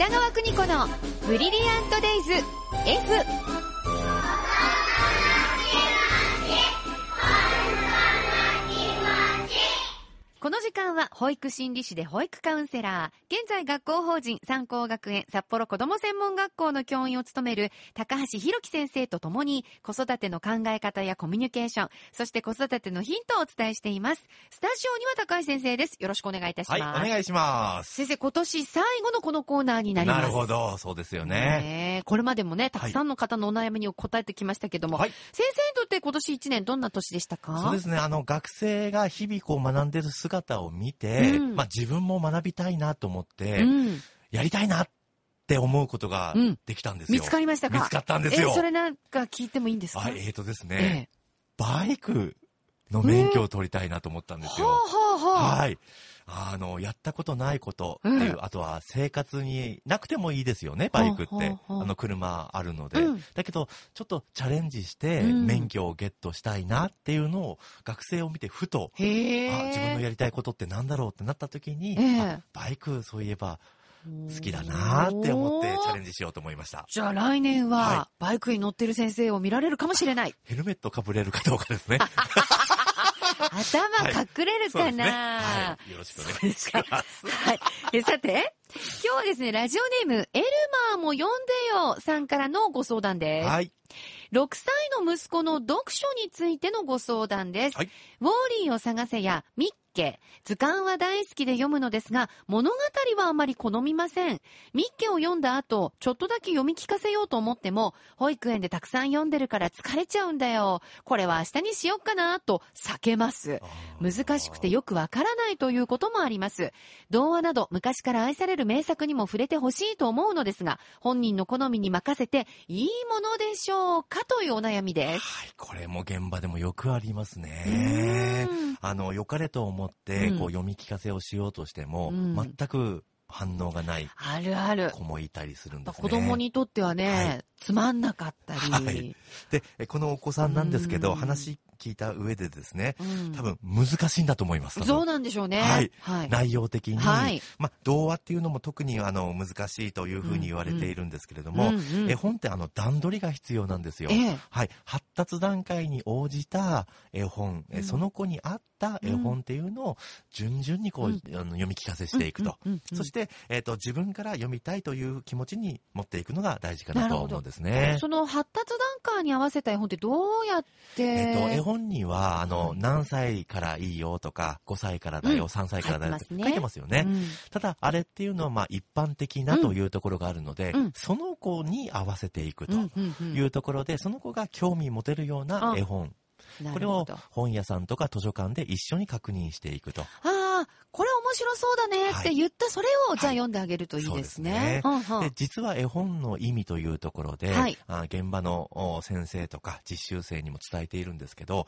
北川邦子のブリリアントデイズ F この時間は保育心理士で保育カウンセラー、現在学校法人三高学園札幌子ども専門学校の教員を務める高橋弘樹先生と共に子育ての考え方やコミュニケーション、そして子育てのヒントをお伝えしています。スタジオには高橋先生です。よろしくお願いいたします。はい、お願いします。先生、今年最後のこのコーナーになります。なるほど、そうですよね。ねえこれまでもね、たくさんの方のお悩みに答えてきましたけども、はい先生にとって今年1年どんな年でしたか？そうですね、あの、学生が日々こう学んでる姿を見て、うん。まあ自分も学びたいなと思って、うん。やりたいなって思うことがうん。できたんですよ。見つかりましたか？見つかったんですよ。え、それなんか聞いてもいいんですか？あ、えーとですえね、バイクの免許を取りたいなと思ったんですよ。はい。あの、やったことないことっていう、うんあとは生活になくてもいいですよね、バイクって。ほうほうほうあの、車あるので。うんだけど、ちょっとチャレンジして、うん免許をゲットしたいなっていうのを、学生を見てふと、へえ。あ、自分のやりたいことってなんだろうってなった時に、バイク、そういえば好きだなって思ってチャレンジ。ジしようと思いました。じゃあ来年はは、バイクに乗ってる先生を見られるかもしれない。ヘルメットかぶれるかどうかですね。頭隠れるかそうですね。な、はい。よろしくお願いします。はい。えさて、今日はですね、ラジオネーム、エルマーも読んでよさんからのご相談です。はい。6歳の息子の読書についてのご相談です。はいウォーリーを探せやミッケ、図鑑は大好きで読むのですが、物語はあまり好みません。ミッケを読んだ後、ちょっとだけ読み聞かせようと思っても、保育園でたくさん読んでるから疲れちゃうんだよ。これは明日にしよっかなと避けます。難しくてよくわからないということもあります。童話など昔から愛される名作にも触れてほしいと思うのですが、本人の好みに任せていいものでしょうかというお悩みです。はい、これも現場でもよくありますねう。んあの、良かれと思って、うんこう、読み聞かせをしようとしても、うん全く反応がないあるある。子もいたりするんですね。子供にとってはね、はいつまんなかったり。はいで、えこのお子さんなんですけど、うん話聞いた上でですね、うん多分難しいんだと思います。そうなんでしょうね。はいはい。内容的に、はいまあ、童話っていうのも特にあの難しいというふうに言われているんですけれども、うんうん絵本ってあの段取りが必要なんですよ。ええはい、発達段階に応じた絵本、えうんその子に合った絵本っていうのを順々にこう、うんあの読み聞かせしていくと。うんうんうんそして、えっ、と、自分から読みたいという気持ちに持っていくのが大事かなと思うんですね。その発達段階に合わせた絵本ってどうやって、えっ、と、絵本には、あの、はい。何歳からいいよとか、5歳からだよ、うん。3歳からだよって書いてますよね。うん。ただ、あれっていうのは、まあ、一般的なというところがあるので、うん。その子に合わせていくというところで、その子が興味持てるような絵本。これを本屋さんとか図書館で一緒に確認していくと。ああ、これ面白そうだねって言ったそれを、はいじゃあ読んであげるといいですね。で、実は絵本の意味というところで、はいあ現場のお先生とか実習生にも伝えているんですけど、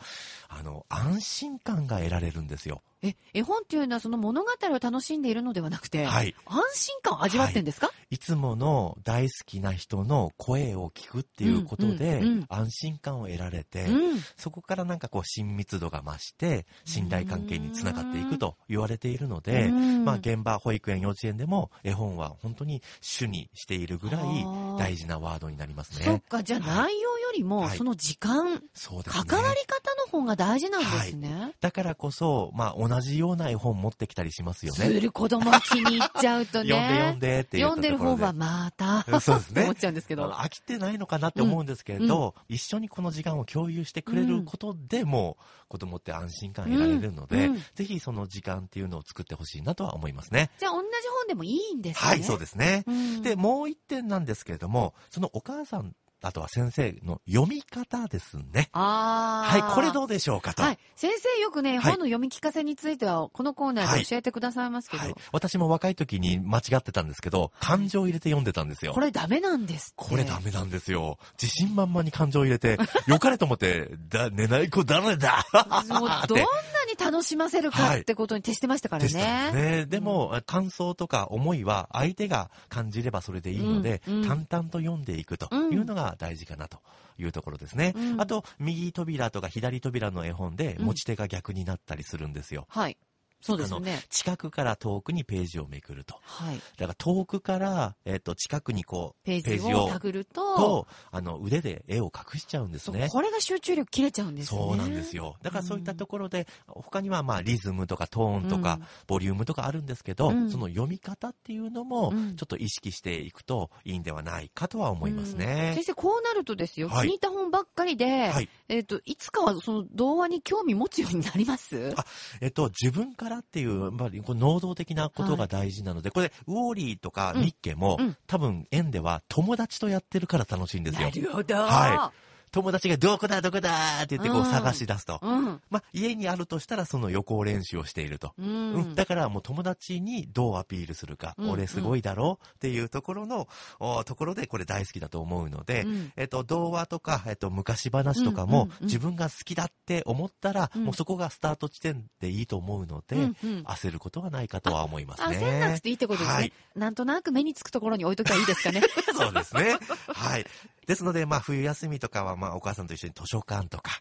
あの、安心感が得られるんですよ。え、絵本っていうのはその物語を楽しんでいるのではなくて、はい。安心感を味わってんですか、いつもの大好きな人の声を聞くっていうことで、安心感を得られて、うん。そこからなんかこう親密度が増して、信頼関係につながっていくと言われているので、うんまあ現場、保育園、幼稚園でも絵本は本当に主にしているぐらいはあ大事なワードになりますね。そっか、じゃあ内容よりも、はいその時間。関わり方の方が大事なんですね。だからこそ、まあ同じような絵本持ってきたりしますよすね。る子供は気に入っちゃうとね。読んで読んでって読んでる。方はまた、そうですね思っちゃうんですけど。飽きてないのかなって思うんですけれど、一緒にこの時間を共有してくれることでも、子供って安心感得られるので、うんうんぜひその時間っていうのを作ってほしいなとは思いますね。じゃあ同じ本でもいいんですね。はい、そうですね。うんで、もう一点なんですけれども、そのお母さん、あとは先生の読み方ですね。ああ。はい、これどうでしょうかと。はい。先生よくね、はい本の読み聞かせについては、このコーナーで教えてくださいますけど、はい私も若い時に間違ってたんですけど、感情を入れて読んでたんですよ。これダメなんですって。これダメなんですよ。自信満々に感情を入れて、良かれと思って、だ、寝ない子誰だ？もうどんなに楽しませるかってことに徹してましたからでしたね。ね。でも、感想とか思いは相手が感じればそれでいいので、うんうん淡々と読んでいくというのが大事かなというところですね。うんあと、右扉とか左扉の絵本でうん持ち手が逆になったりするんですよ。はい。そうですね。近くから遠くにページをめくると。はい。だから遠くから、えっ、と、近くにこう、ページををたぐると、と、あの、腕で絵を隠しちゃうんですね。これが集中力切れちゃうんですね。そうなんですよ。だからそういったところで、他にはまあリズムとかトーンとか、うんボリュームとかあるんですけど、うんその読み方っていうのもうんちょっと意識していくといいんではないかとは思いますうんね先。生、こうなるとですよ、はい気に入った本ばっかりで、はい。えっ、と、いつかはその童話に興味持つようになります？あえっと、自分からっていう、やっぱりこう能動的なことが大事なので、これ、ウォーリーとかうんミッケも、うん。多分園では友達とやってるから楽しいんですよ。な。るほど。は友達がどこだどこだって言ってこううん探し出すと。うん。まあ、家にあるとしたらその予行練習をしていると。ううんん。だからもう友達にどうアピールするか、うん俺すごいだろうっていうところの、おところでこれ大好きだと思うので、うんえっと、童話とか、えっと、昔話とかも、自分が好きだって思ったら、うんもうそこがスタート地点でいいと思うので、うんうん焦ることはないかとは思いますね。焦んなくていいってことですね。はいなんとなく目につくところに置いときゃいいですかね。そうですね。はい。ですので、まあ、冬休みとかは、まあ、お母さんと一緒に図書館とか。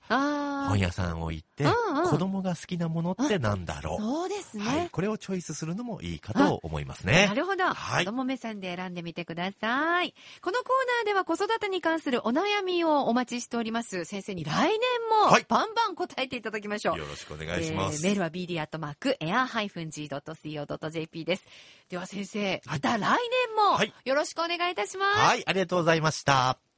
本屋さんを行って、うんうん子供が好きなものってなんだろう。そうですね。はい。これをチョイスするのもいいかと思いますねな。るほど。はい子供目線で選んでみてください。このコーナーでは子育てに関するお悩みをお待ちしております。先生に来年もはいバンバン答えていただきましょう。よろしくお願いします。えーメールは bd.air-g.co.jp です。では先生、また来年もはいよろしくお願いいたします。はい、ありがとうございました。